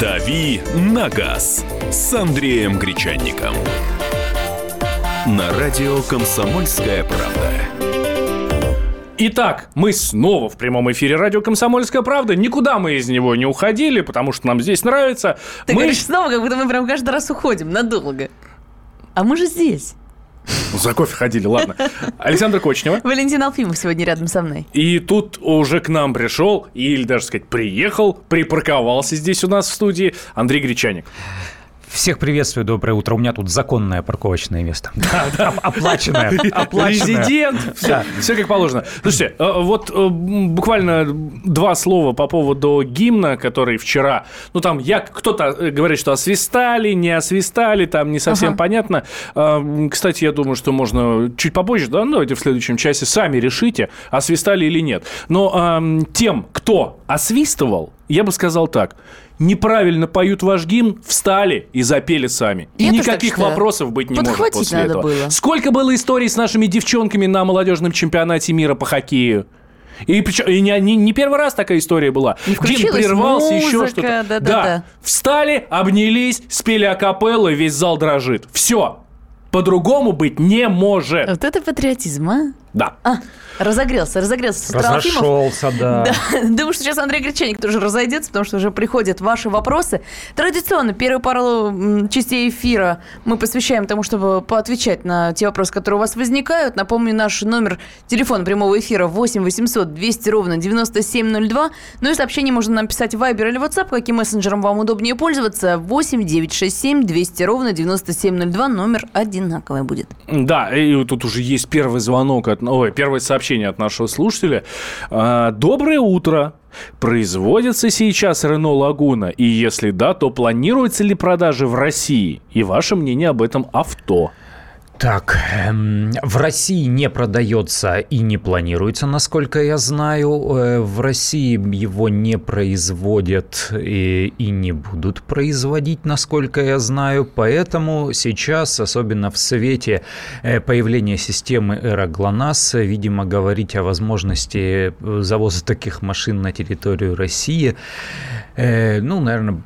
«Дави на газ» с Андреем Гречанником. На радио «Комсомольская правда». Итак, мы снова в прямом эфире радио «Комсомольская правда». Никуда мы из него не уходили, потому что нам здесь нравится. Ты мы... говоришь снова, как будто мы прям каждый раз уходим надолго. А мы же здесь. За кофе ходили, ладно. Александр Кочнева. Валентин Алфимов сегодня рядом со мной. И тут уже к нам пришел, или даже сказать, приехал, припарковался здесь у нас в студии Андрей Гречаник. Всех приветствую, доброе утро. У меня тут законное парковочное место. Оплаченное. Резидент. Все, все как положено. Слушайте, э, вот э, буквально два слова по поводу гимна, который вчера, ну там я кто-то э, говорит, что освистали, не освистали, там не совсем Ага. понятно. Э, Кстати, я думаю, что можно чуть попозже, да, ну давайте в следующем часе сами решите, освистали или нет. Но тем, кто освистывал, я бы сказал так. Неправильно поют ваш гимн, встали и запели сами. И так никаких вопросов быть не может после надо этого. было. Сколько было историй с нашими девчонками на молодежном чемпионате мира по хоккею? И, причем, и не, не- не первый раз такая история была. Гимн прервался, еще музыка, что-то. да-да-да. Встали, обнялись, спели акапеллу, весь зал дрожит. Все. По-другому быть не может. Вот это патриотизм, а? Да. А, разогрелся, разогрелся. Разошелся, да. Да, думаю, что сейчас Андрей Гречаник тоже разойдется, потому что уже приходят ваши вопросы. Традиционно первую пару частей эфира мы посвящаем тому, чтобы поотвечать на те вопросы, которые у вас возникают. Напомню, наш номер телефона прямого эфира 8 800 200 ровно 9702. Ну и сообщение можно нам писать в Viber или WhatsApp, каким мессенджером вам удобнее пользоваться. 8 967 200 ровно 9702. Номер одинаковый будет. Да, и тут уже есть первый звонок, от, ой, первое сообщение от нашего слушателя. А, Доброе утро. Производится сейчас Рено Лагуна? И если да, то планируется ли продажи в России? И ваше мнение об этом авто? Так, эм, в России не продается и не планируется, насколько я знаю. Э, В России его не производят и, и не будут производить, насколько я знаю. Поэтому сейчас, особенно в свете э, появления системы Эра видимо, говорить о возможности э, завоза таких машин на территорию России, э, ну, наверное,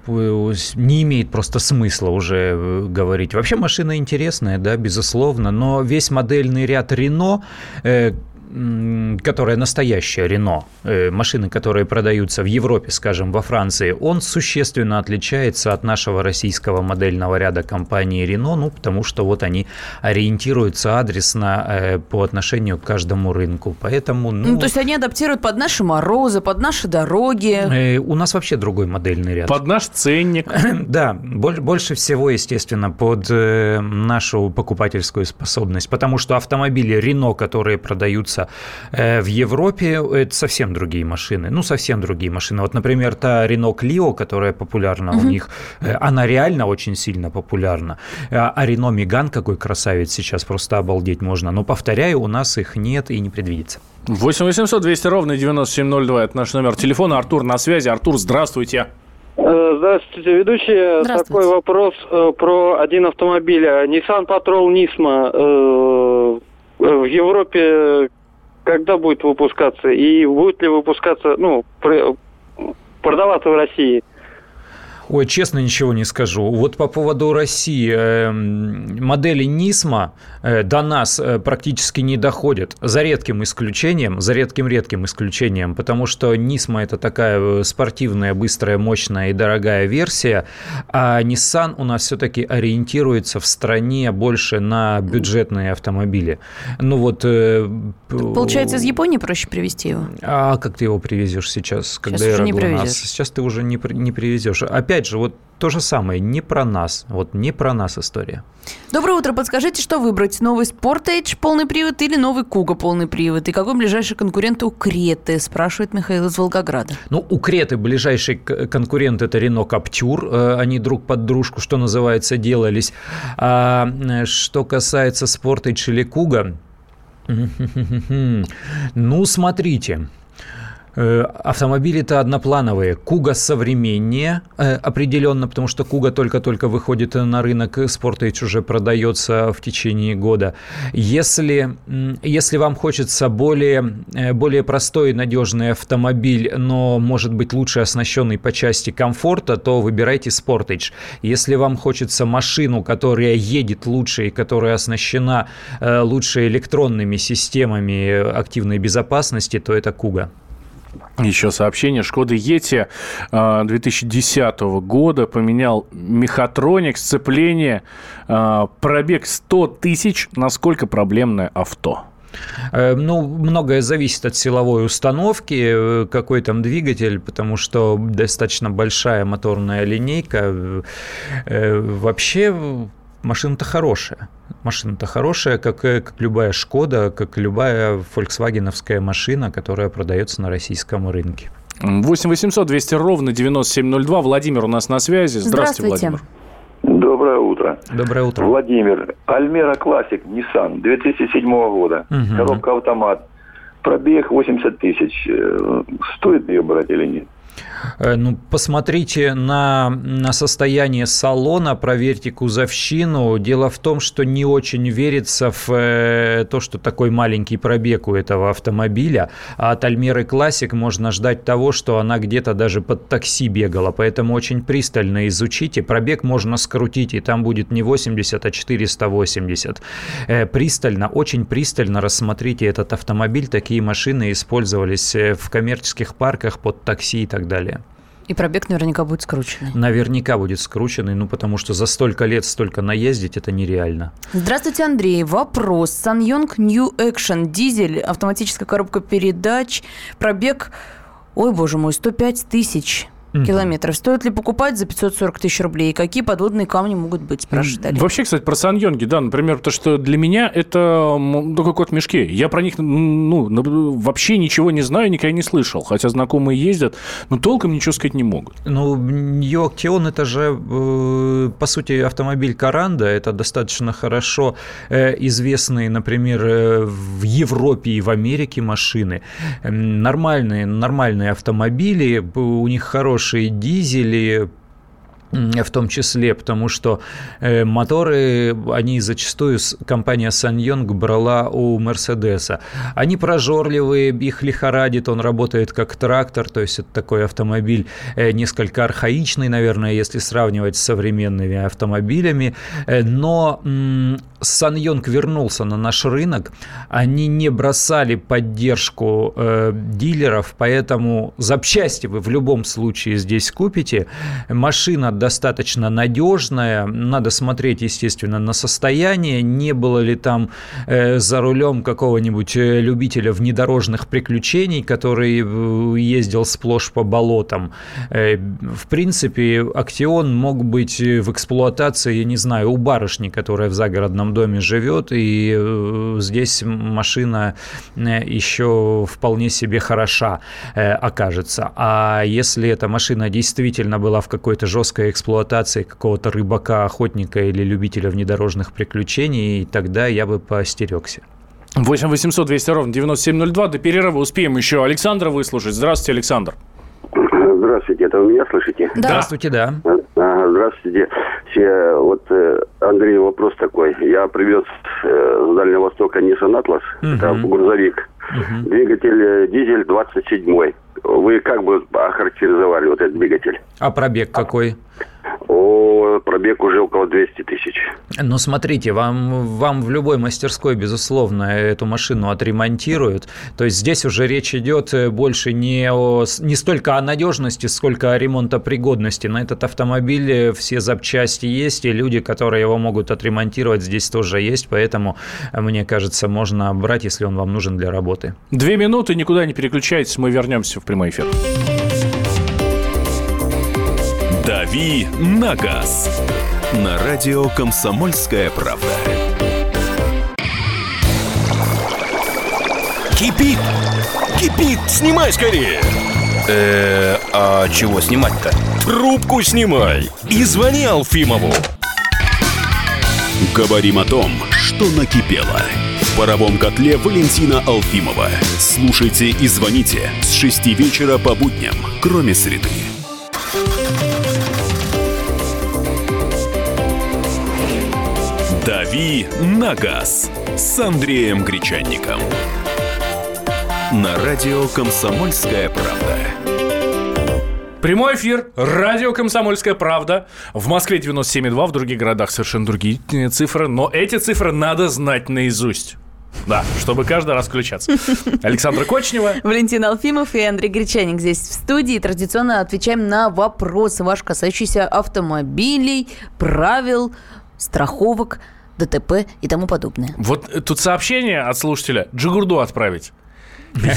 не имеет просто смысла уже э, говорить. Вообще машина интересная, да, безусловно, но весь модельный ряд Рено, э, которая настоящая Рено, э, машины, которые продаются в Европе, скажем, во Франции, он существенно отличается от нашего российского модельного ряда компании Рено, ну, потому что вот они ориентируются адресно э, по отношению к каждому рынку. Поэтому, ну, Ну, то есть они адаптируют под наши морозы, под наши дороги. э, у нас вообще другой модельный ряд. Под наш ценник. Да, боль- больше всего, естественно, под нашу покупательскую способность, потому что автомобили Рено, которые продаются э, в Европе, это совсем другие машины, ну, совсем другие машины. Вот, например, та Рено Клио, которая популярна у них, э, она реально очень сильно популярна. А Рено Меган, какой красавец сейчас, просто обалдеть можно. Но, повторяю, у нас их нет и не предвидится. 8 800 200 ровно 9702. Это наш номер телефона. Артур на связи. Артур, здравствуйте. Э, Здравствуйте, ведущие. Здравствуйте. Такой вопрос э, про один автомобиль. Nissan Patrol Nismo э, в Европе когда будет выпускаться? И будет ли выпускаться, ну, пр- продаваться в России? Ой, честно, ничего не скажу. Вот по поводу России, э, модели Нисма э, до нас э, практически не доходят, за редким исключением, за редким-редким исключением, потому что Нисма это такая э, спортивная, быстрая, мощная и дорогая версия, а Nissan у нас все-таки ориентируется в стране больше на бюджетные автомобили. Ну вот... Получается, из Японии проще привезти его? а как ты его привезешь сейчас, когда уже не привезешь. Сейчас ты уже не, не привезешь. Опять же, вот то же самое, не про нас. Вот не про нас история. Доброе утро. Подскажите, что выбрать? Новый Sportage полный привод или новый Куга полный привод? И какой ближайший конкурент у Креты? Спрашивает Михаил из Волгограда. Ну, у Креты ближайший конкурент это Рено Каптюр. Э, Они друг под дружку, что называется, делались. А э, что касается спорта или Куга, ну, смотрите. Э, автомобили-то одноплановые. Куга современнее э, определенно, потому что Куга только-только выходит на рынок, Sportage уже продается в течение года. Если, если вам хочется более, э, более простой и надежный автомобиль, но может быть лучше оснащенный по части комфорта, то выбирайте Sportage. Если вам хочется машину, которая едет лучше и которая оснащена лучше электронными системами активной безопасности, то это Куга. Еще сообщение. Шкода Ети 2010 года поменял мехатроник, сцепление, а, пробег 100 тысяч. Насколько проблемное авто? Э, ну, многое зависит от силовой установки, э, какой там двигатель, потому что достаточно большая моторная линейка. Э, вообще машина-то хорошая. Машина-то хорошая, как, э, как любая Шкода, как любая фольксвагеновская машина, которая продается на российском рынке. 8 800 200 ровно 9702. Владимир у нас на связи. Здравствуйте, Здравствуйте. Владимир. Доброе утро. Доброе утро. Владимир, Альмера Классик, Nissan, 2007 года. Угу. Коробка автомат. Пробег 80 тысяч. Э, стоит ее брать или нет? Э, ну, посмотрите на, на состояние салона, проверьте кузовщину. Дело в том, что не очень верится в э, то, что такой маленький пробег у этого автомобиля. А от Альмеры Классик можно ждать того, что она где-то даже под такси бегала. Поэтому очень пристально изучите. Пробег можно скрутить, и там будет не 80, а 480. Э, пристально, очень пристально рассмотрите этот автомобиль. Такие машины использовались в коммерческих парках под такси и так далее. И пробег наверняка будет скрученный. Наверняка будет скрученный, ну потому что за столько лет столько наездить это нереально. Здравствуйте, Андрей. Вопрос. Саньонг New Action, дизель, автоматическая коробка передач, пробег, ой, боже мой, 105 тысяч mm-hmm. километров. Стоит ли покупать за 540 тысяч рублей? Какие подводные камни могут быть, спрашивает Олег. Вообще, кстати, про Саньонги, да, например, то, что для меня это только кот в мешке. Я про них ну, вообще ничего не знаю, никогда не слышал. Хотя знакомые ездят, но толком ничего сказать не могут. Ну, Нью Актион это же, э, по сути, автомобиль Каранда. Это достаточно хорошо э, известные, например, э, в Европе и в Америке машины. Нормальные, нормальные автомобили, у них хороший хорошие дизели, в том числе, потому что э, моторы, они зачастую компания Саньонг брала у Мерседеса. Они прожорливые, их лихорадит, он работает как трактор, то есть это такой автомобиль э, несколько архаичный, наверное, если сравнивать с современными автомобилями, э, но Саньонг вернулся на наш рынок, они не бросали поддержку э, дилеров, поэтому запчасти вы в любом случае здесь купите. Машина достаточно надежная, надо смотреть, естественно, на состояние, не было ли там э, за рулем какого-нибудь э, любителя внедорожных приключений, который э, ездил сплошь по болотам. Э, в принципе, Актион мог быть в эксплуатации, я не знаю, у барышни, которая в загородном доме живет, и э, здесь машина э, еще вполне себе хороша э, окажется. А если эта машина действительно была в какой-то жесткой эксплуатации какого-то рыбака, охотника или любителя внедорожных приключений, тогда я бы поостерегся. 8 800 200 ровно 9702. До перерыва успеем еще Александра выслушать. Здравствуйте, Александр. Здравствуйте, это вы меня слышите? Да. Здравствуйте, да. Здравствуйте. Вот, э, Андрей, вопрос такой. Я привез э, с Дальнего Востока Nissan Atlas, угу. это грузовик. Угу. Двигатель э, дизель 27 Вы как бы охарактеризовали вот этот двигатель? А пробег какой? О, пробег уже около 200 тысяч. Ну, смотрите, вам, вам в любой мастерской, безусловно, эту машину отремонтируют. То есть здесь уже речь идет э, больше не, о, не столько о надежности, сколько о ремонтопригодности. На этот автомобиль э, все запчасти есть, и люди, которые его могут отремонтировать, здесь тоже есть. Поэтому, э, мне кажется, можно брать, если он вам нужен для работы. Две минуты, никуда не переключайтесь, мы вернемся в прямой эфир. «Дави на газ» на радио «Комсомольская правда». Кипит! Кипит! Снимай скорее! Э, а чего снимать-то? Трубку снимай и звони Алфимову. Говорим о том, что накипело – В паровом котле Валентина Алфимова. Слушайте и звоните с 6 вечера по будням, кроме среды. «Дави на газ» с Андреем Гречанником. На радио «Комсомольская правда». Прямой эфир, радио «Комсомольская правда». В Москве 97,2, в других городах совершенно другие цифры. Но эти цифры надо знать наизусть. Да, чтобы каждый раз включаться. Александра Кочнева. Валентин Алфимов и Андрей Гречаник здесь в студии. Традиционно отвечаем на вопросы ваши, касающиеся автомобилей, правил, страховок, ДТП и тому подобное. Вот тут сообщение от слушателя Джигурду отправить.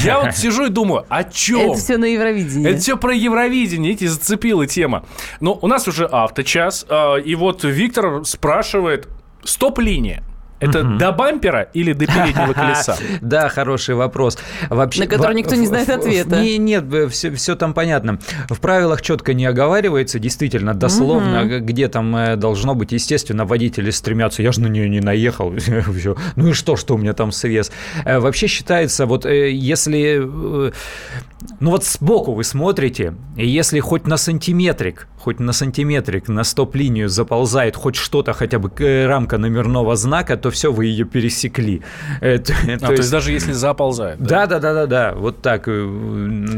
Я вот сижу и думаю, о чем? Это все на Евровидении. Это все про Евровидение, эти зацепила тема. Но у нас уже авточас, а, и вот Виктор спрашивает, стоп-линия. Это угу. до бампера или до переднего колеса? Да, хороший вопрос. Вообще, На который никто не знает ответа. Не, нет, все, все там понятно. В правилах четко не оговаривается, действительно, дословно, угу. где там э, должно быть. Естественно, водители стремятся, я же на нее не наехал. ну и что, что у меня там свес? Э, вообще считается, вот э, если... Ну вот сбоку вы смотрите, и если хоть на сантиметрик, хоть на сантиметрик на стоп-линию заползает хоть что-то, хотя бы рамка номерного знака, то все, вы ее пересекли. Это, а, то, то есть, есть даже если заползает. Да, да, да, да, да, вот так.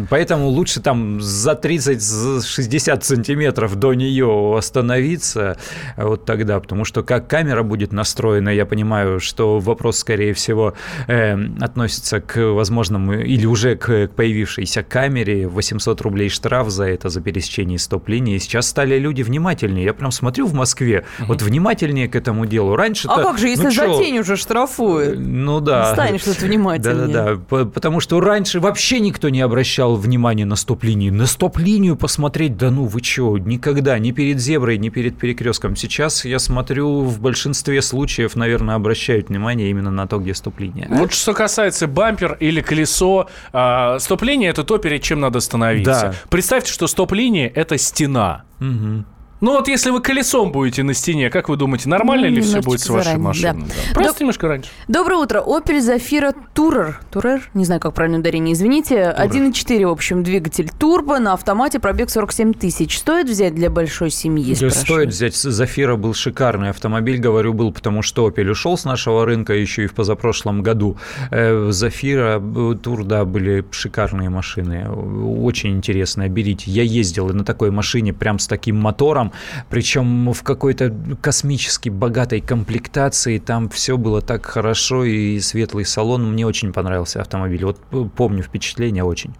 Поэтому лучше там за 30-60 сантиметров до нее остановиться вот тогда, потому что как камера будет настроена, я понимаю, что вопрос, скорее всего, э, относится к возможному или уже к, к появившейся камере. 800 рублей штраф за это, за пересечение стоп-линии. Сейчас стали люди внимательнее. Я прям смотрю в Москве, угу. вот внимательнее к этому делу. Раньше А как же, если ну, за тень уже штрафуют? Ну да. Станешь тут внимательнее. Да-да-да. Потому что раньше вообще никто не обращал внимания на стоп-линии. На стоп-линию посмотреть, да ну вы чё, никогда, ни перед зеброй, ни перед перекрестком. Сейчас я смотрю, в большинстве случаев, наверное, обращают внимание именно на то, где стоп-линия. Вот что касается бампер или колесо, а, стоп-линия это то, перед чем надо остановиться. Да. Представьте, что стоп-линия это стена. Угу. Ну вот если вы колесом будете на стене, как вы думаете, нормально ну, ли все будет с вашей заранее, машиной? Да. Да. Просто Доб... немножко раньше. Доброе утро. Opel Zafira Tourer. Tourer? Не знаю, как правильно ударение, извините. 1.4, в общем, двигатель турбо на автомате, пробег 47 тысяч. Стоит взять для большой семьи? Да, стоит взять. Zafira был шикарный автомобиль, говорю, был, потому что Opel ушел с нашего рынка еще и в позапрошлом году. Э, Zafira, Тур, да, были шикарные машины. Очень интересные. Берите. Я ездил на такой машине, прям с таким мотором причем в какой-то космически богатой комплектации, там все было так хорошо, и светлый салон, мне очень понравился автомобиль, вот помню впечатление очень.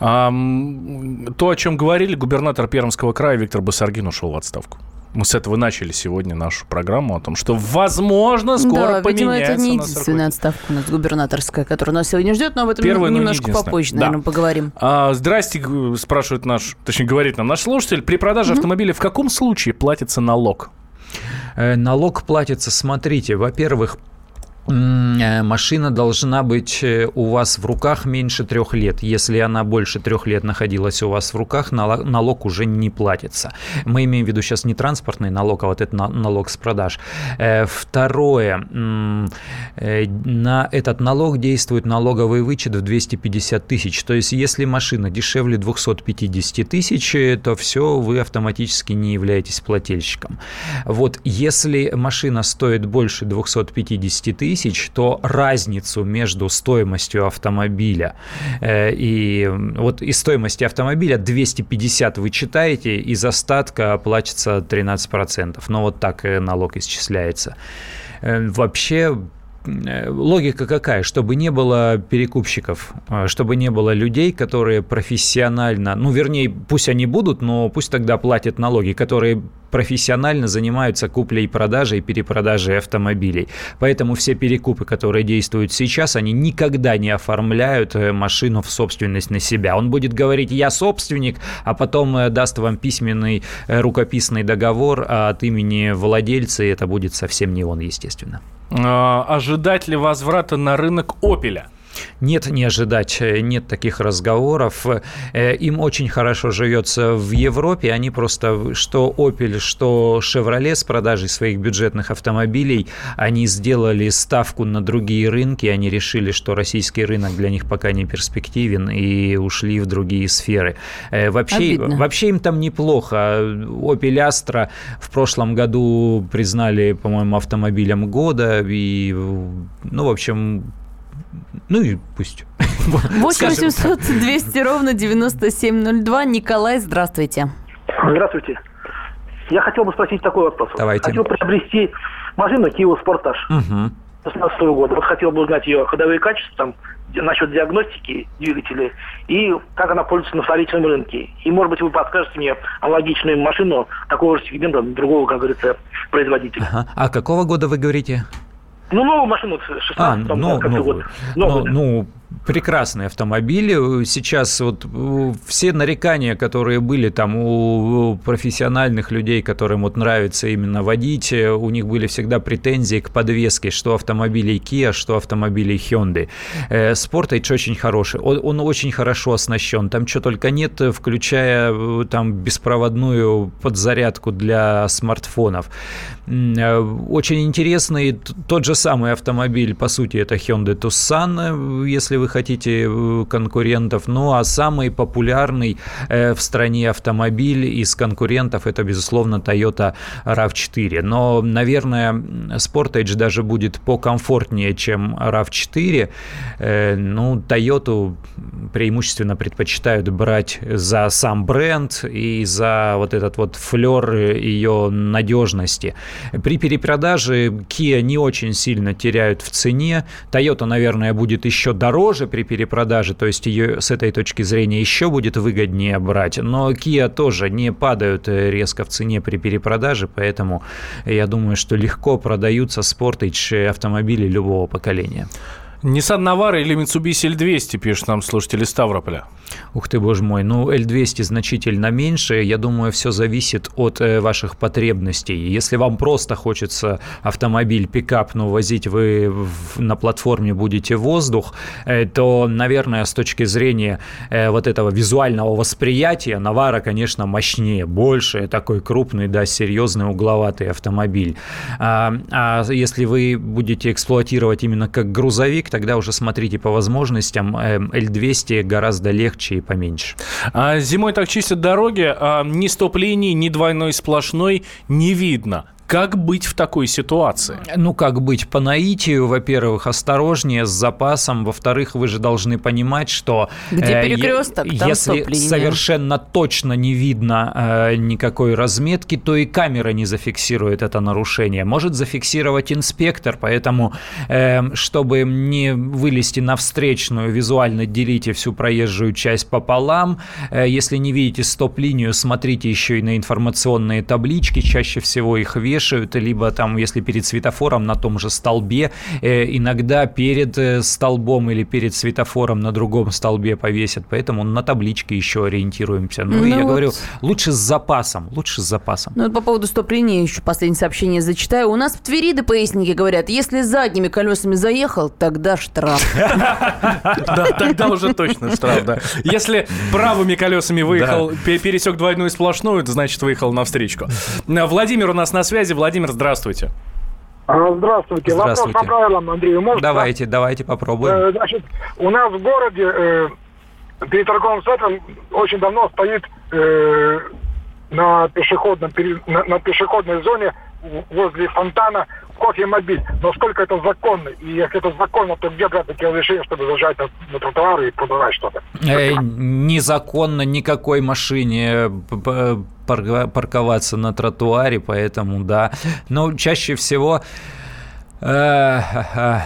То, о чем говорили, губернатор Пермского края Виктор Басаргин ушел в отставку. Мы с этого начали сегодня нашу программу о том, что, возможно, скоро да, видимо, это не единственная отставка у нас губернаторская, которая нас сегодня ждет, но об этом Первая, немножко попозже, наверное, да. поговорим. А, здрасте, спрашивает наш, точнее, говорит нам наш слушатель. При продаже mm-hmm. автомобиля в каком случае платится налог? Э, налог платится, смотрите, во-первых, машина должна быть э, у вас в руках меньше трех лет. Если она больше трех лет находилась у вас в руках, налог уже не платится. Мы имеем в виду сейчас не транспортный налог, а вот этот налог с продаж. Э, второе. На этот налог действует налоговый вычет в 250 тысяч. То есть, если машина дешевле 250 тысяч, то все, вы автоматически не являетесь плательщиком. Вот если машина стоит больше 250 тысяч, тысяч, то разницу между стоимостью автомобиля э, и вот из стоимости автомобиля 250 вы читаете, из остатка платится 13%. Но вот так налог исчисляется. Э, вообще логика какая? Чтобы не было перекупщиков, э, чтобы не было людей, которые профессионально, ну, вернее, пусть они будут, но пусть тогда платят налоги, которые профессионально занимаются куплей и продажей и перепродажей автомобилей. Поэтому все перекупы, которые действуют сейчас, они никогда не оформляют э, машину в собственность на себя. Он будет говорить, я собственник, а потом даст вам письменный рукописный договор от имени владельца, и это будет совсем не он, естественно. А, ожидать ли возврата на рынок «Опеля»? Нет, не ожидать, э, нет таких разговоров. Э, им очень хорошо живется в Европе. Они просто, что Opel, что Chevrolet с продажей своих бюджетных автомобилей, они сделали ставку на другие рынки. Они решили, что российский рынок для них пока не перспективен и ушли в другие сферы. Э, вообще, вообще им там неплохо. Opel Astra в прошлом году признали, по-моему, автомобилем года. И, ну, в общем, ну и пусть. 8 800 200 ровно 9702. Николай, здравствуйте. Здравствуйте. Я хотел бы спросить такой вопрос. Давайте. Хотел приобрести машину Kia Sportage. Угу. 16 года. Вот хотел бы узнать ее ходовые качества, там, насчет диагностики двигателя и как она пользуется на вторичном рынке. И, может быть, вы подскажете мне аналогичную машину такого же сегмента, другого, как говорится, производителя. Ага. А какого года вы говорите? Ну, новую машину 16 а, там, ну, новую. Ну, ну, прекрасный автомобиль. Сейчас вот э, все нарекания, которые были там у профессиональных людей, которым вот нравится именно водить, э, у них были всегда претензии к подвеске, что автомобилей Kia, что автомобилей Hyundai. Э, Sportage очень хороший, он, он очень хорошо оснащен, там что только нет, включая там беспроводную подзарядку для смартфонов. Очень интересный тот же самый автомобиль, по сути, это Hyundai Tucson, если вы хотите, э, конкурентов. Ну, а самый популярный э, в стране автомобиль из конкурентов это, безусловно, Toyota RAV4. Но, наверное, Sportage даже будет покомфортнее, чем RAV4. Э, ну, Toyota преимущественно предпочитают брать за сам бренд и за вот этот вот флер ее надежности. При перепродаже Kia не очень сильно теряют в цене. Toyota, наверное, будет еще дороже, дороже при перепродаже, то есть ее с этой точки зрения еще будет выгоднее брать. Но Kia тоже не падают э, резко в цене при перепродаже, поэтому я думаю, что легко продаются Sportage автомобили любого поколения. Nissan Navara или Mitsubishi L200, пишет нам слушатели Ставрополя. Ух ты, боже мой. Ну, L200 значительно меньше. Я думаю, все зависит от э, ваших потребностей. Если вам просто хочется автомобиль, пикап, но возить вы в, на платформе будете воздух, э, то, наверное, с точки зрения э, вот этого визуального восприятия, Навара, конечно, мощнее, больше, такой крупный, да, серьезный угловатый автомобиль. А, а если вы будете эксплуатировать именно как грузовик, тогда уже смотрите по возможностям. L200 эм, гораздо легче и поменьше. А зимой так чистят дороги, а ни стоп-линии, ни двойной сплошной не видно. Как быть в такой ситуации? Ну, как быть? По наитию, во-первых, осторожнее, с запасом. Во-вторых, вы же должны понимать, что... Где э, перекресток, там Если совершенно точно не видно э, никакой разметки, то и камера не зафиксирует это нарушение. Может зафиксировать инспектор, поэтому, э, чтобы не вылезти на встречную, визуально делите всю проезжую часть пополам. Э, если не видите стоп-линию, смотрите еще и на информационные таблички. Чаще всего их вешают вешают, либо там, если перед светофором на том же столбе, э, иногда перед э, столбом или перед светофором на другом столбе повесят, поэтому на табличке еще ориентируемся. Ну, ну я вот... говорю, лучше с запасом, лучше с запасом. Ну, по поводу стоп-линии еще последнее сообщение зачитаю. У нас в Твери ДПСники говорят, если задними колесами заехал, тогда штраф. Да, тогда уже точно штраф, да. Если правыми колесами выехал, пересек двойную сплошную, это значит выехал на встречку. Владимир у нас на связи связи. Владимир, здравствуйте. Здравствуйте. Здравствуйте. Вопрос по правилам, Андрей, можно? Давайте, давайте попробуем. Э, значит, у нас в городе э, перед торговым центром очень давно стоит э, на, пешеходном, на, на пешеходной зоне возле фонтана кофемобиль. Но сколько это законно? И если это законно, то где брать такие разрешения, чтобы зажать на, на тротуары и продавать что-то? Э, незаконно никакой машине парковаться на тротуаре, поэтому да. Но чаще всего... Э, э,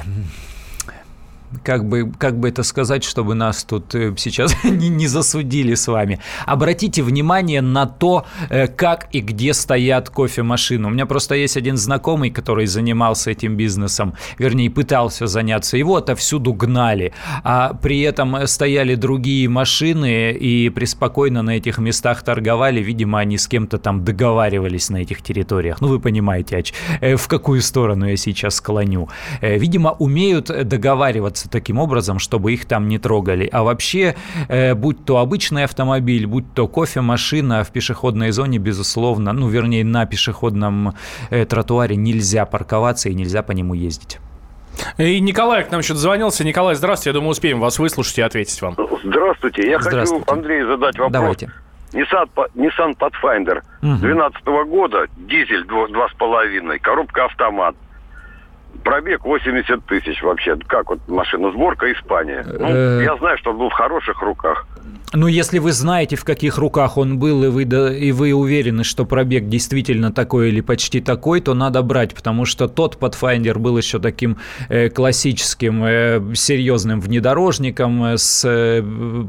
как бы, как бы это сказать, чтобы нас тут э, сейчас не, не засудили с вами. Обратите внимание на то, э, как и где стоят кофемашины. У меня просто есть один знакомый, который занимался этим бизнесом, вернее, пытался заняться. Его отовсюду гнали, а при этом стояли другие машины и преспокойно на этих местах торговали. Видимо, они с кем-то там договаривались на этих территориях. Ну, вы понимаете, э, в какую сторону я сейчас склоню. Видимо, умеют договариваться охраняются таким образом, чтобы их там не трогали. А вообще, э, будь то обычный автомобиль, будь то кофемашина в пешеходной зоне, безусловно, ну, вернее, на пешеходном э, тротуаре нельзя парковаться и нельзя по нему ездить. И Николай к нам еще дозвонился. Николай, здравствуйте. Я думаю, успеем вас выслушать и ответить вам. Здравствуйте. Я Здравствуйте. хочу Андрею задать вопрос. Давайте. Nissan, Nissan Pathfinder Мгм. 2012 года, дизель дво- два с половиной, коробка автомат. Пробег 80 тысяч вообще. Как вот машина? Сборка Испания. Ну, Э. я знаю, что он был в хороших руках. Ну, если вы знаете, в каких руках он был, и вы, да- и вы уверены, что пробег действительно такой или почти такой, то надо брать, потому что тот Pathfinder был еще таким э, классическим, э, серьезным внедорожником э, с э,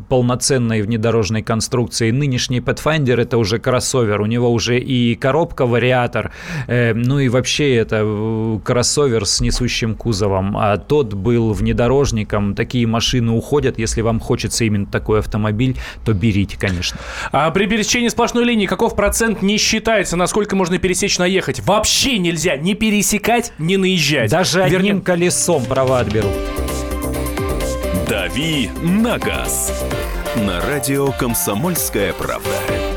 полноценной внедорожной конструкцией. Нынешний Pathfinder это уже кроссовер, у него уже и коробка, вариатор, э, ну и вообще это э, кроссовер с несущим кузовом, а тот был внедорожником. Такие машины уходят, если вам хочется именно такой автомобиль, то берите, конечно. А при пересечении сплошной линии каков процент не считается, насколько можно пересечь, наехать? Вообще нельзя ни пересекать, ни наезжать. Даже Вернее, одним колесом права отберут. «Дави на газ» на радио «Комсомольская правда».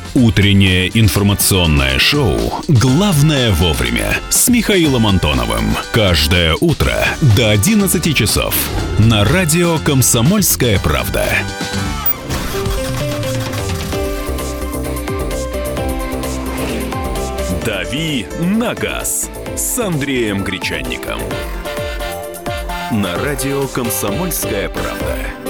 Утреннее информационное шоу «Главное вовремя» с Михаилом Антоновым. Каждое утро до 11 часов на радио «Комсомольская правда». «Дави на газ» с Андреем Гречанником. На радио «Комсомольская правда».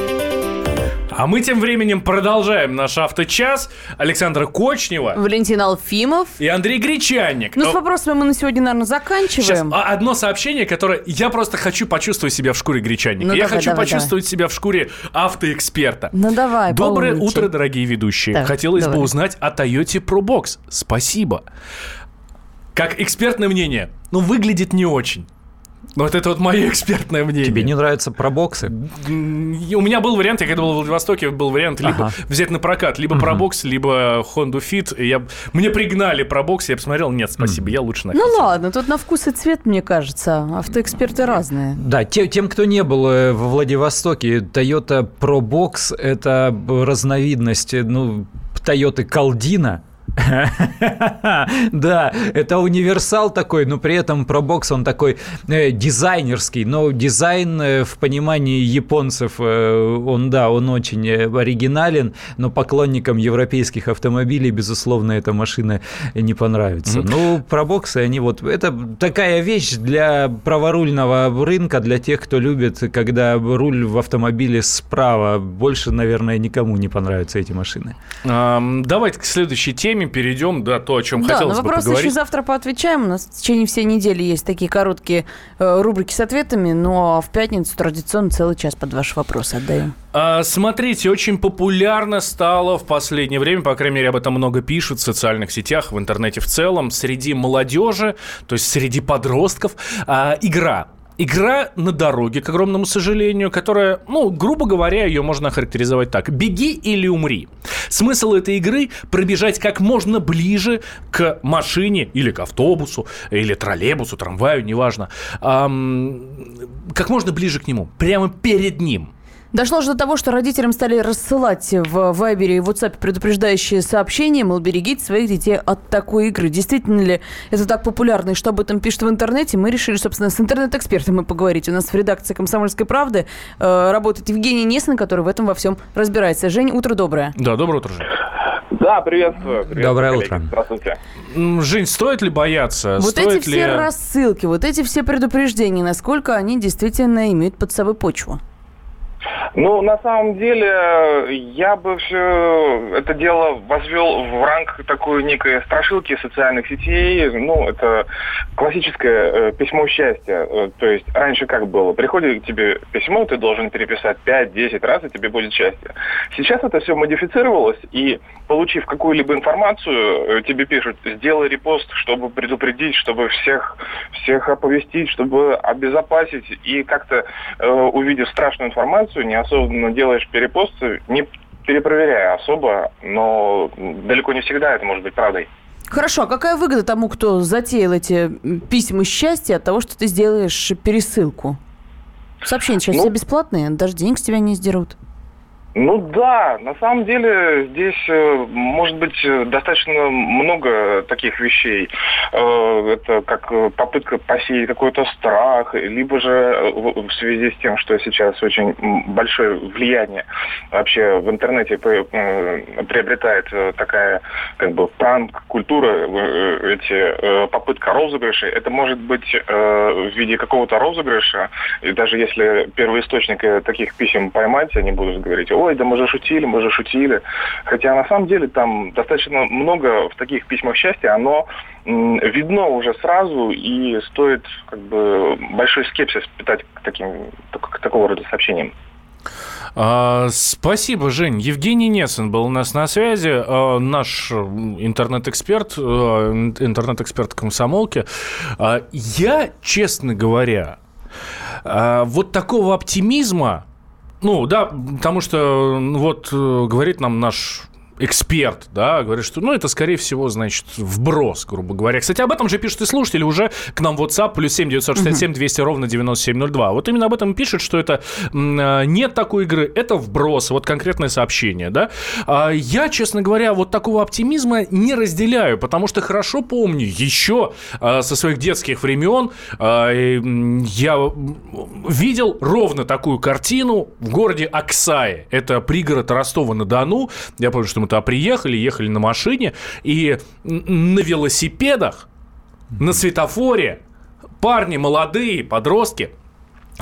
А мы тем временем продолжаем наш авточас. Александра Кочнева Валентин Алфимов. и Андрей Гречанник. Ну, с Э, вопросами мы на сегодня, наверное, Сейчас заканчиваем. а, одно сообщение, которое я просто хочу почувствовать себя в шкуре гречаника. Ну, я давай, хочу давай, почувствовать себя в шкуре автоэксперта. Ну, давай, Доброе поумничай. утро, дорогие ведущие. Так, Хотелось давай. бы узнать о Toyota Pro Box. Спасибо. Как экспертное мнение, ну, выглядит не очень. Ну, вот это вот мое экспертное мнение. Тебе не нравятся пробоксы? М, У меня был вариант, я когда был в Владивостоке, был вариант либо Ага. взять на прокат, либо пробокс, либо Honda Fit. Я, мне пригнали пробокс, я посмотрел, нет, спасибо, я лучше на Ну ладно, тут на вкус и цвет, мне кажется. Автоэксперты разные. Да, те- тем, кто не был э, во Владивостоке, Toyota Pro Box – это разновидность, э, ну, Toyota Калдина, Да, это универсал такой, но при этом ProBox он такой э, дизайнерский, но дизайн э, в понимании японцев, э, он, да, он очень оригинален, но поклонникам европейских автомобилей, безусловно, эта машина не понравится. Ну, ProBox, они вот, это такая вещь для праворульного рынка, для тех, кто любит, когда руль в автомобиле справа. Больше, наверное, никому не понравятся эти машины. Давайте к следующей теме перейдем, да, то, о чем да, хотелось на бы вопросы поговорить. еще завтра поотвечаем. У нас в течение всей недели есть такие короткие э, рубрики с ответами, но в пятницу традиционно целый час под ваши вопросы отдаем. А, Смотрите, очень популярно стало в последнее время, по крайней мере, об этом много пишут в социальных сетях, в интернете в целом, среди молодежи, то есть среди подростков, а, игра. Игра на дороге, к огромному сожалению, которая, ну, грубо говоря, ее можно охарактеризовать так. Беги или умри. Смысл этой игры – пробежать как можно ближе к машине или к автобусу, или троллейбусу, трамваю, неважно. Ам, как можно ближе к нему, прямо перед ним. Дошло же до того, что родителям стали рассылать в Вайбере и WhatsApp предупреждающие сообщения, мол, берегите своих детей от такой игры. Действительно ли это так популярно и что об этом пишут в интернете? Мы решили, собственно, с интернет-экспертом поговорить. У нас в редакции «Комсомольской правды» э, работает Евгений Несин, который в этом во всем разбирается. Жень, утро доброе. Да, доброе утро, Жень. Да, приветствую. приветствую Доброе коллеги. утро. Здравствуйте. Жень, стоит ли бояться? Вот стоит эти все ли... рассылки, вот эти все предупреждения, насколько они действительно имеют под собой почву? Ну, на самом деле, я бы все это дело возвел в ранг такой некой страшилки социальных сетей. Ну, это классическое э, письмо счастья. Э, то есть раньше как было? Приходит к тебе письмо, ты должен переписать 5-10 раз, и тебе будет счастье. Сейчас это все модифицировалось, и получив какую-либо информацию, э, тебе пишут, сделай репост, чтобы предупредить, чтобы всех, всех оповестить, чтобы обезопасить. И как-то, э, увидев страшную информацию, неосознанно делаешь перепост, не перепроверяя особо, но далеко не всегда это может быть правдой. Хорошо, а какая выгода тому, кто затеял эти письма счастья от того, что ты сделаешь пересылку? Сообщения сейчас ну, все бесплатные, даже денег с тебя не сдерут. Ну да, на самом деле здесь э, может быть э, достаточно много таких вещей. Э, это как попытка посеять какой-то страх, либо же в связи с тем, что сейчас очень большое влияние вообще в интернете приобретает такая как бы пранк-культура, эти попытка розыгрышей, это может быть в виде какого-то розыгрыша, и даже если первоисточник таких писем поймать, они будут говорить, ой, да мы же шутили, мы же шутили. Хотя на самом деле там достаточно много в таких письмах счастья, оно видно уже сразу, и стоит как бы большой скепсис питать к, таким, к такого рода сообщениям. А, спасибо, Жень. Евгений Несен был у нас на связи, а, наш интернет-эксперт, а, интернет-эксперт комсомолки. А, я, честно говоря, вот такого оптимизма ну, да, потому что вот э, говорит нам наш эксперт, да, говорит, что, ну, это, скорее всего, значит, вброс, грубо говоря. Кстати, об этом же пишут и слушатели уже к нам в WhatsApp, плюс 7 967 200 ровно 9702. Вот именно об этом пишут, что это а, нет такой игры, это вброс, вот конкретное сообщение, да. А я, честно говоря, вот такого оптимизма не разделяю, потому что хорошо помню еще а, со своих детских времен я видел ровно такую картину в городе Аксае. Это пригород Ростова-на-Дону. Я помню, что мы туда приехали, ехали на машине, и на велосипедах, на светофоре парни молодые, подростки –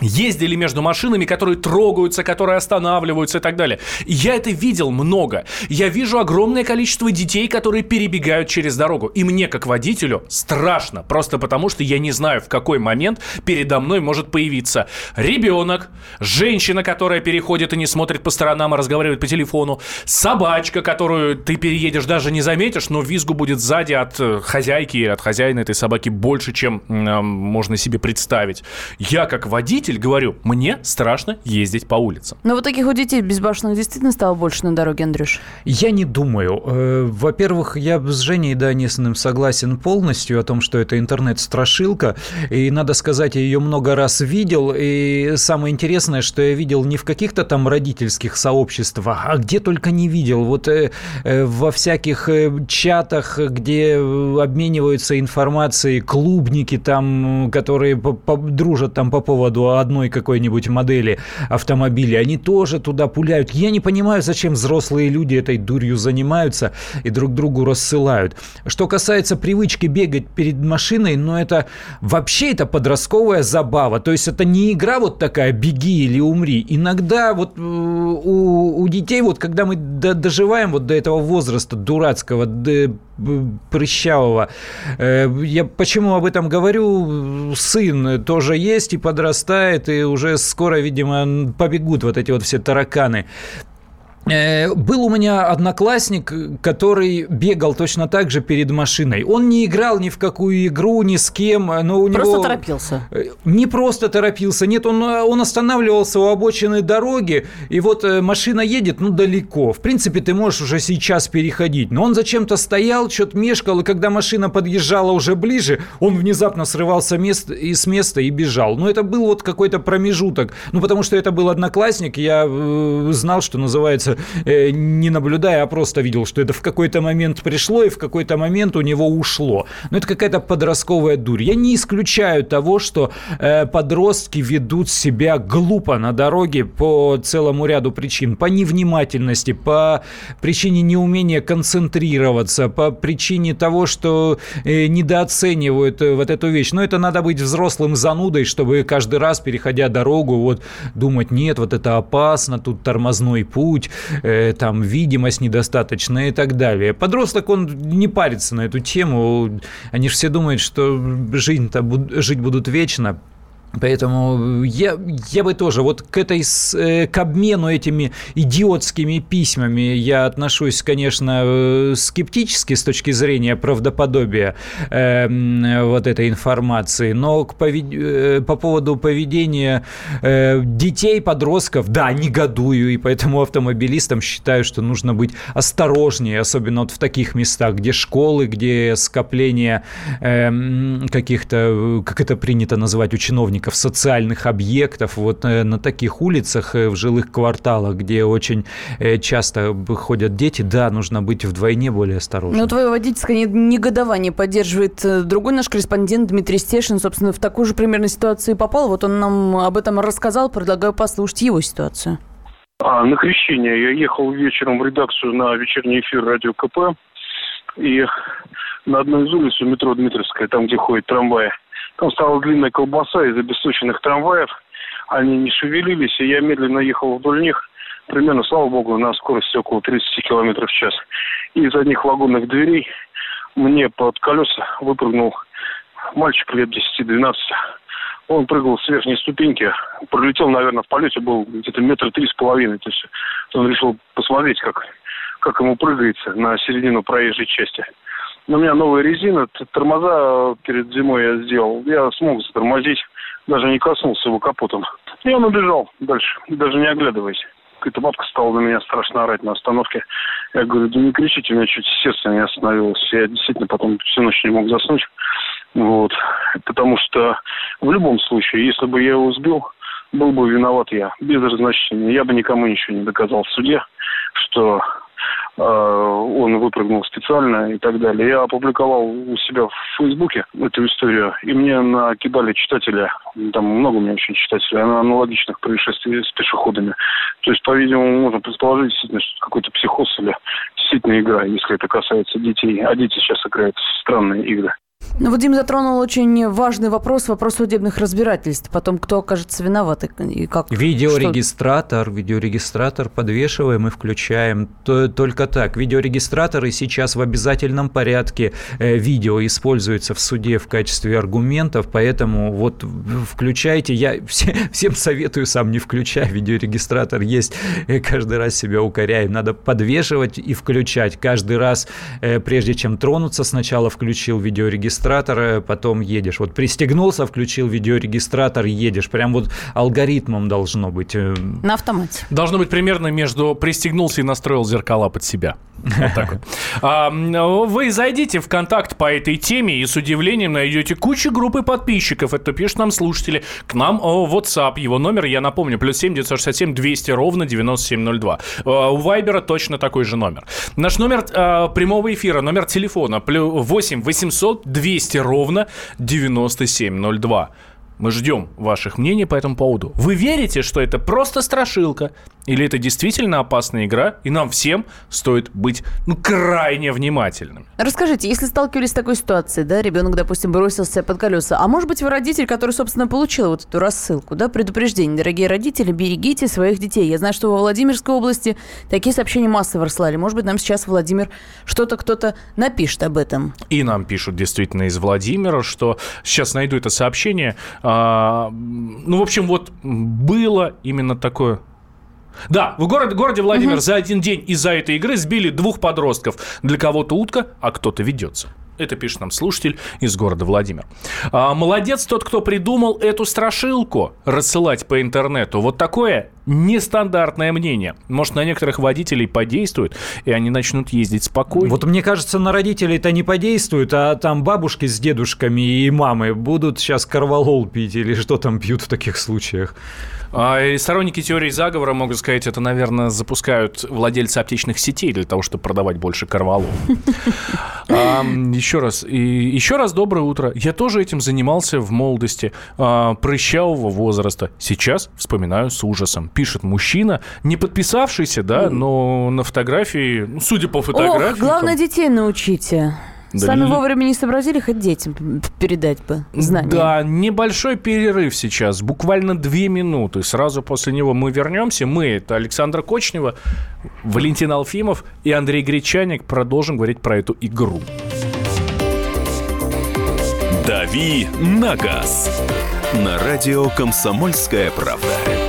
ездили между машинами, которые трогаются, которые останавливаются и так далее. Я это видел много. Я вижу огромное количество детей, которые перебегают через дорогу. И мне, как водителю, страшно. Просто потому, что я не знаю, в какой момент передо мной может появиться ребенок, женщина, которая переходит и не смотрит по сторонам, а разговаривает по телефону, собачка, которую ты переедешь, даже не заметишь, но визгу будет сзади от э, хозяйки или от хозяина этой собаки больше, чем э, можно себе представить. Я, как водитель, водитель, говорю, мне страшно ездить по улицам. Но вот таких у детей безбашенных действительно стало больше на дороге, Андрюш? Я не думаю. Э, во-первых, я с Женей Данисовым согласен полностью о том, что это интернет-страшилка. И, надо сказать, я ее много раз видел. И самое интересное, что я видел не в каких-то там родительских сообществах, а где только не видел. Вот э, э, во всяких чатах, где обмениваются информацией клубники там, которые дружат там по поводу одной какой-нибудь модели автомобиля, они тоже туда пуляют. Я не понимаю, зачем взрослые люди этой дурью занимаются и друг другу рассылают. Что касается привычки бегать перед машиной, ну это вообще это подростковая забава. То есть это не игра вот такая «беги или умри». Иногда вот э, у, у детей, вот когда мы доживаем вот до этого возраста дурацкого, прыщавого. Э, я почему об этом говорю? Сын тоже есть и подрастает, и уже скоро, видимо, побегут вот эти вот все тараканы. Э, был у меня одноклассник, который бегал точно так же перед машиной. Он не играл ни в какую игру, ни с кем, но у просто него... Просто торопился. Э, не просто торопился, нет, он, он останавливался у обочины дороги, и вот э, машина едет, ну, далеко. В принципе, ты можешь уже сейчас переходить. Но он зачем-то стоял, что-то мешкал, и когда машина подъезжала уже ближе, он внезапно срывался мест, и с места и бежал. Ну, это был вот какой-то промежуток. Ну, потому что это был одноклассник, я э, знал, что называется э, не наблюдая, а просто видел, что это в какой-то момент пришло и в какой-то момент у него ушло. Но это какая-то подростковая дурь. Я не исключаю того, что э, подростки ведут себя глупо на дороге по целому ряду причин. По невнимательности, по причине неумения концентрироваться, по причине того, что э, недооценивают вот эту вещь. Но это надо быть взрослым занудой, чтобы каждый раз, переходя дорогу, вот думать, нет, вот это опасно, тут тормозной путь, э, там видимость недостаточная и так далее. Подросток, он не парится на эту тему. Они же все думают, что жизнь-то жить будут вечно. Поэтому я, я бы тоже вот к этой э, к обмену этими идиотскими письмами я отношусь, конечно, э, скептически с точки зрения правдоподобия э, вот этой информации, но к повед... Э, по поводу поведения э, детей, подростков, да, негодую, и поэтому автомобилистам считаю, что нужно быть осторожнее, особенно вот в таких местах, где школы, где скопление э, каких-то, как это принято называть у чиновников, чиновников, социальных объектов, вот э, на таких улицах э, в жилых кварталах, где очень э, часто ходят дети, да, нужно быть вдвойне более осторожным. Ну, твое водительское негодование поддерживает другой наш корреспондент Дмитрий Стешин, собственно, в такую же примерно ситуацию попал. Вот он нам об этом рассказал, предлагаю послушать его ситуацию. А, на крещение я ехал вечером в редакцию на вечерний эфир радио КП. И на одной из улиц у метро Дмитровская, там, где ходит трамвай, там стала длинная колбаса из обесточенных трамваев. Они не шевелились, и я медленно ехал вдоль них, примерно, слава богу, на скорости около 30 км в час. И из одних вагонных дверей мне под колеса выпрыгнул мальчик лет 10-12. Он прыгал с верхней ступеньки, пролетел, наверное, в полете был где-то метра три с половиной. То есть он решил посмотреть, как, как ему прыгается на середину проезжей части. У меня новая резина, тормоза перед зимой я сделал. Я смог затормозить, даже не коснулся его капотом. И он убежал дальше, даже не оглядываясь. Какая-то бабка стала на меня страшно орать на остановке. Я говорю, да не кричите, у меня чуть сердце не остановилось. Я действительно потом всю ночь не мог заснуть. Вот. Потому что в любом случае, если бы я его сбил, был бы виноват я, без разночтения. Я бы никому ничего не доказал в суде, что он выпрыгнул специально и так далее. Я опубликовал у себя в Фейсбуке эту историю, и мне накидали читатели, там много у меня очень читателей, аналогичных происшествий с пешеходами. То есть, по-видимому, можно предположить действительно, что какой-то психоз или действительно игра, если это касается детей. А дети сейчас играют в странные игры. Ну, Вадим затронул очень важный вопрос, вопрос судебных разбирательств. Потом, кто окажется виноват и как? Видеорегистратор, что? видеорегистратор подвешиваем и включаем. Только так. Видеорегистраторы сейчас в обязательном порядке э, видео используются в суде в качестве аргументов, поэтому вот включайте. Я всем советую, сам не включай. Видеорегистратор есть, э, каждый раз себя укоряю. Надо подвешивать и включать. Каждый раз, э, прежде чем тронуться, сначала включил видеорегистратор, видеорегистратора, потом едешь. Вот пристегнулся, включил видеорегистратор, едешь. Прям вот алгоритмом должно быть. Э, На автомате. Должно быть примерно между пристегнулся и настроил зеркала под себя. Вот так вот. А, вы зайдите в контакт по этой теме и с удивлением найдете кучу группы подписчиков. Это пишут нам слушатели. К нам о, WhatsApp. Его номер, я напомню, плюс 7 967 200 ровно 9702. А, у Вайбера точно такой же номер. Наш номер а, прямого эфира, номер телефона 8 800 200 ровно 9702. Мы ждем ваших мнений по этому поводу. Вы верите, что это просто страшилка? Или это действительно опасная игра, и нам всем стоит быть ну, крайне внимательным. Расскажите, если сталкивались с такой ситуацией, да, ребенок, допустим, бросился под колеса, а может быть вы родитель, который, собственно, получил вот эту рассылку, да, предупреждение, дорогие родители, берегите своих детей. Я знаю, что во Владимирской области такие сообщения массово рассылали. Может быть, нам сейчас Владимир что-то кто-то напишет об этом. И нам пишут действительно из Владимира, что сейчас найду это сообщение. А, ну, в общем, вот было именно такое да, в городе, городе Владимир угу. за один день из-за этой игры сбили двух подростков. Для кого-то утка, а кто-то ведется. Это пишет нам слушатель из города Владимир. А, молодец тот, кто придумал эту страшилку рассылать по интернету. Вот такое нестандартное мнение. Может, на некоторых водителей подействует, и они начнут ездить спокойно. Вот мне кажется, на родителей это не подействует, а там бабушки с дедушками и мамы будут сейчас карвалол пить или что там пьют в таких случаях. А, и сторонники теории заговора могут сказать, это, наверное, запускают владельцы аптечных сетей для того, чтобы продавать больше карвалу. Еще раз, и еще раз доброе утро. Я тоже этим занимался в молодости, а, прыщавого возраста. Сейчас вспоминаю с ужасом. Пишет мужчина, не подписавшийся, да, но на фотографии, ну, судя по фотографии... Ох, главное, детей научите. Да Сами ли- вовремя не сообразили, хоть детям передать бы знания. Да, небольшой перерыв сейчас, буквально две минуты. Сразу после него мы вернемся. Мы, это Александра Кочнева, Валентин Алфимов и Андрей Гречаник. Продолжим говорить про эту игру. «Дави на газ» на радио «Комсомольская правда».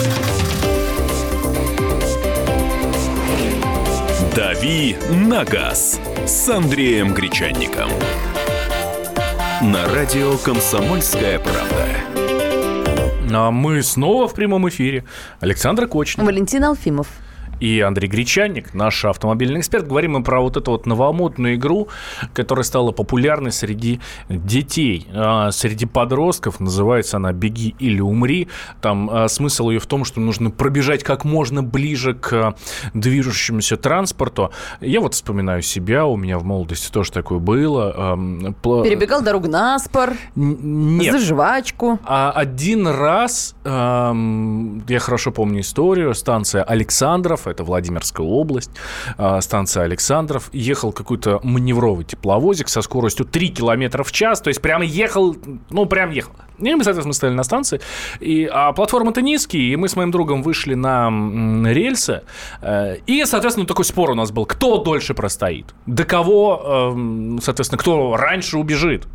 «Дави на газ» с Андреем Гречанником. На радио «Комсомольская правда». А мы снова в прямом эфире. Александра Кочнева. Валентин Алфимов. И Андрей Гречанник, наш автомобильный эксперт. Говорим мы про вот эту вот новомодную игру, которая стала популярной среди детей, а, среди подростков. Называется она «Беги или умри». Там а, смысл ее в том, что нужно пробежать как можно ближе к движущемуся транспорту. Я вот вспоминаю себя, у меня в молодости тоже такое было. Перебегал дорогу на спор, нет. за жвачку. А один раз, я хорошо помню историю, станция Александров, это Владимирская область, э, станция Александров, ехал какой-то маневровый тепловозик со скоростью 3 километра в час, то есть прямо ехал, ну, прям ехал. И мы, соответственно, стояли на станции, и, а платформа-то низкие, и мы с моим другом вышли на м, рельсы, э, и, соответственно, такой спор у нас был, кто дольше простоит, до кого, эм, соответственно, кто раньше убежит.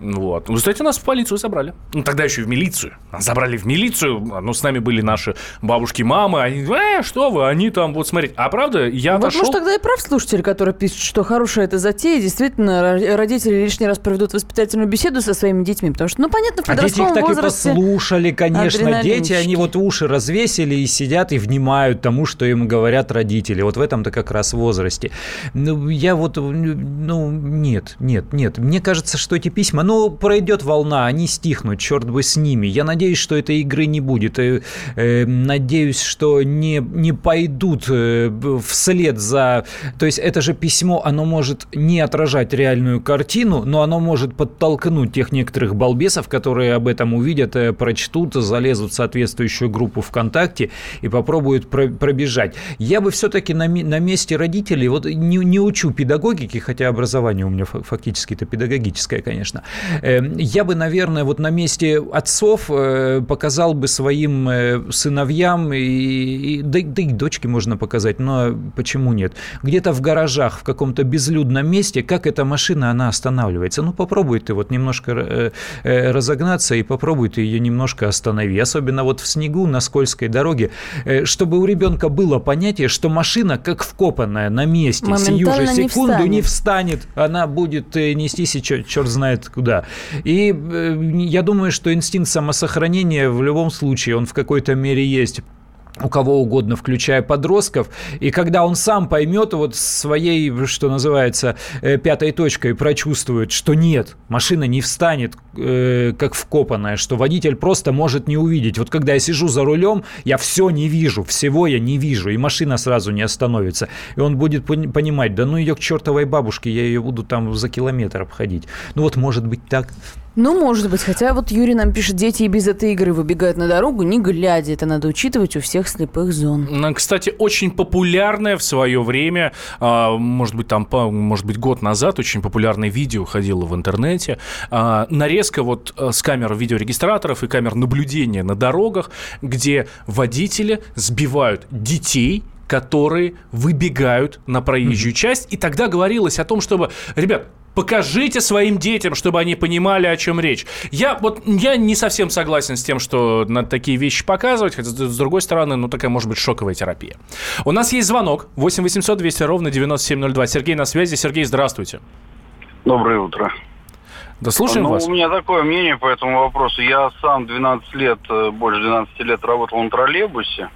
Вот. В результате нас в полицию забрали. Ну, тогда еще и в милицию. Нас забрали в милицию. Ну, с нами были наши бабушки, мамы. Они, э, что вы, они там, вот смотрите. А правда, я Вот, отошел... может, тогда и прав слушатель, который пишет, что хорошая эта затея. Действительно, ро- родители лишний раз проведут воспитательную беседу со своими детьми. Потому что, ну, понятно, в А дети их подростковом так и послушали, конечно. Дети, они вот уши развесили и сидят и внимают тому, что им говорят родители. Вот в этом-то как раз возрасте. Ну, я вот, ну, нет, нет, нет. Мне кажется, что эти письма, ну, пройдет волна, они стихнут, черт бы с ними. Я надеюсь, что этой игры не будет. Э, э, надеюсь, что не, не пойдут э, вслед за... То есть это же письмо, оно может не отражать реальную картину, но оно может подтолкнуть тех некоторых балбесов, которые об этом увидят, э, прочтут, залезут в соответствующую группу ВКонтакте и попробуют про- пробежать. Я бы все-таки на, месте родителей, вот не, не учу педагогики, хотя образование у меня фа- фактически-то педагогическое, конечно, Э, я бы, наверное, вот на месте отцов э, показал бы своим э, сыновьям, и, и- да, да и дочке можно показать, но почему нет? Где-то в гаражах, в каком-то безлюдном месте, как эта машина, она останавливается. Ну, попробуй ты вот немножко э, разогнаться и попробуй ты ее немножко останови. Особенно вот в снегу на скользкой дороге, э, чтобы у ребенка было понятие, что машина как вкопанная на месте, сию же Моментально не секунду не встанет. встанет, она будет э, нестись и черт, знает куда. И э, я думаю, что инстинкт самосохранения в любом случае, он в какой-то мере есть у кого угодно, включая подростков, и когда он сам поймет вот своей, что называется, э, пятой точкой прочувствует, что нет, машина не встанет э, как вкопанная, что водитель просто может не увидеть. Вот когда я сижу за рулем, я все не вижу, всего я не вижу, и машина сразу не остановится. И он будет пон- понимать, да ну ее к чертовой бабушке, я ее буду там за километр обходить. Ну вот может быть так. Ну, может быть. Хотя вот Юрий нам пишет, дети и без этой игры выбегают на дорогу, не глядя. Это надо учитывать у всех слепых зон. Кстати, очень популярное в свое время, а, может быть, там, может быть, год назад очень популярное видео ходило в интернете. А, нарезка вот э, с камер видеорегистраторов и камер наблюдения на дорогах, где водители сбивают детей которые выбегают на проезжую часть. И тогда говорилось о том, чтобы, ребят, покажите своим детям, чтобы они понимали, о чем речь. Я вот я не совсем согласен с тем, что надо такие вещи показывать, хотя с другой стороны, ну такая может быть шоковая терапия. У нас есть звонок 8 800 200 ровно 9702. Сергей на связи. Сергей, здравствуйте. Доброе утро. Да слушаем ну, вас. У меня такое мнение по этому вопросу. Я сам 12 лет, э, больше 12 лет работал на троллейбусе.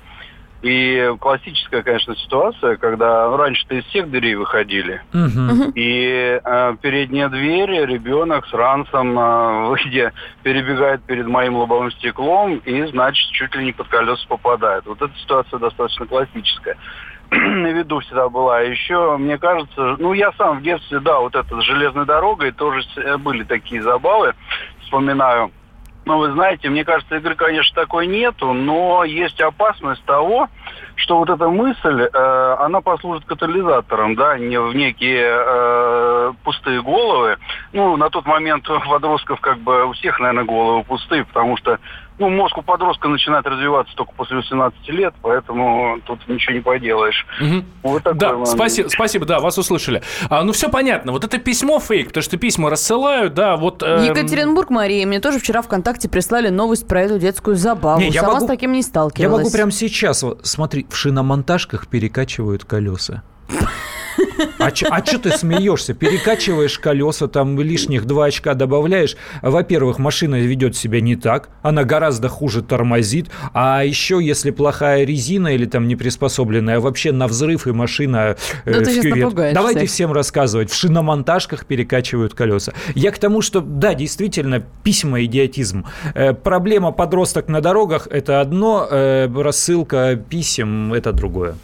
И классическая, конечно, ситуация, когда раньше-то из всех дверей выходили, Мгм. и э, передняя дверь, ребенок с ранцем э, выйдя, перебегает перед моим лобовым стеклом и, значит, чуть ли не под колеса попадает. Вот эта ситуация достаточно классическая. На виду всегда была. Еще, мне кажется, ну, я сам в детстве, да, вот это с железной дорогой тоже были такие забавы, вспоминаю. Ну, вы знаете, мне кажется, игры, конечно, такой нету, но есть опасность того, что вот эта мысль, э, она послужит катализатором, да, не в некие э, пустые головы. Ну, на тот момент подростков как бы у всех, наверное, головы пустые, потому что ну, мозг у подростка начинает развиваться только после 18 лет, поэтому тут ничего не поделаешь. Мгм. Вот такое Да, спасибо, спасибо, да, вас услышали. А, ну, все понятно. Вот это письмо фейк, потому что письма рассылают, да, вот... эм, Екатеринбург, Мария, мне тоже вчера ВКонтакте прислали новость про эту детскую забаву. Не, я Сама могу- с таким не Я сталкивалась. могу прямо сейчас, вот, смотри, в шиномонтажках перекачивают колеса. А что ты смеешься? Перекачиваешь колеса, там лишних 2 очка добавляешь. Во-первых, машина ведет себя не так, она гораздо хуже тормозит. А еще, если плохая резина или там не приспособленная, вообще на взрыв и машина э, ты в кювет. Давайте всех. всем рассказывать. В шиномонтажках перекачивают колеса. Я к тому, что, да, действительно, письма идиотизм. Э, проблема подросток на дорогах – это одно, э, рассылка писем – это другое.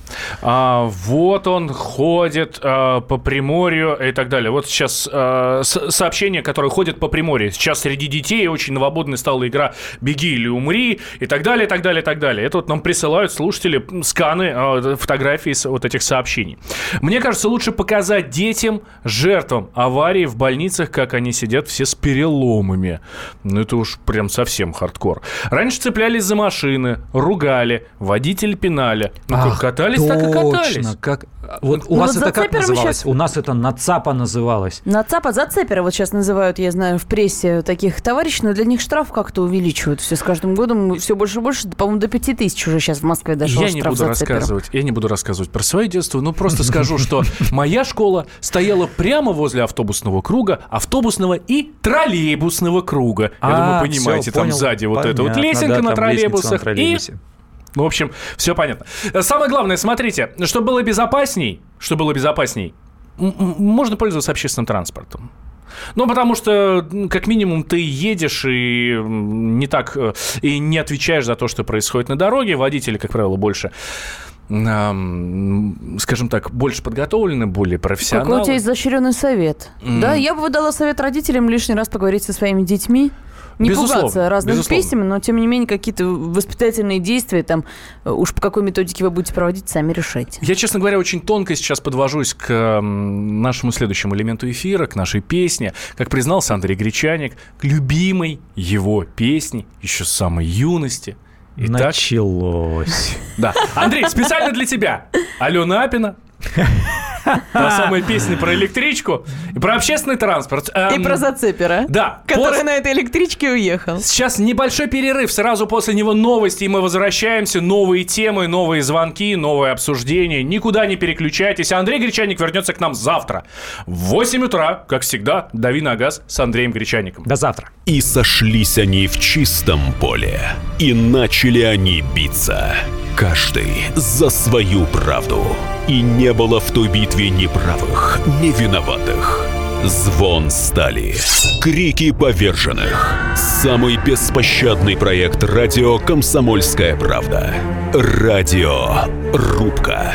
А, вот он ходит а, по Приморью и так далее. Вот сейчас а, с- сообщение, которое ходит по Приморью. Сейчас среди детей очень новободной стала игра «Беги или умри» и так далее, и так далее, и так далее. Это вот нам присылают слушатели сканы, а, фотографии с вот этих сообщений. Мне кажется, лучше показать детям, жертвам аварии в больницах, как они сидят все с переломами. Ну, это уж прям совсем хардкор. Раньше цеплялись за машины, ругали, водитель пинали. Ну, как Ах, катались, так и катались. точно, Как... Вот у Ну вас вот это как называлось? щас- У нас это нацапа называлось. На ЦАПа зацепера вот сейчас называют, я знаю, в прессе таких товарищей, но для них штраф как-то увеличивают все с каждым годом, все больше и больше, по-моему, до 5 тысяч уже сейчас в Москве дошел Я не штраф буду зацепером. рассказывать, я не буду рассказывать про свое детство, но просто скажу, что моя школа стояла прямо возле автобусного круга, автобусного и троллейбусного круга. Я А, думаю, понимаете, там сзади вот эта вот лесенка на троллейбусах и. Ну, в общем, все понятно. Самое главное, смотрите, чтобы было безопасней, чтобы было безопасней, можно пользоваться общественным транспортом. Ну, потому что, как минимум, ты едешь и не так, э, и не отвечаешь за то, что происходит на дороге. Водители, как правило, больше скажем так, больше подготовлены, более профессионалы. Какой у тебя изощренный совет? М. Да, я бы выдала совет родителям лишний раз поговорить со своими детьми. Не Безусловно, пугаться разных безусловно. писем, но тем не менее какие-то воспитательные действия, там, э, уж по какой методике вы будете проводить, сами решайте. Я, честно говоря, очень тонко сейчас подвожусь к нашему следующему элементу эфира, к нашей песне. Как признался Андрей Гречаник, к любимой его песне еще с самой юности. Итак, Началось. да. Андрей, специально для тебя. Алена Апина. Та самая песня про электричку и про общественный транспорт. И Эм, про зацепера, Да. который пос- на этой электричке уехал. Сейчас небольшой перерыв, сразу после него новости, и мы возвращаемся. Новые темы, новые звонки, новые обсуждения. Никуда не переключайтесь. Андрей Гречаник вернется к нам завтра. В 8 утра, как всегда, дави на газ с Андреем Гречаником. До завтра. И сошлись они в чистом поле, и начали они биться. Каждый за свою правду. И не было в той битве ни правых, ни виноватых. Звон стали. Крики поверженных. Самый беспощадный проект радио «Комсомольская правда». Радио «Рубка».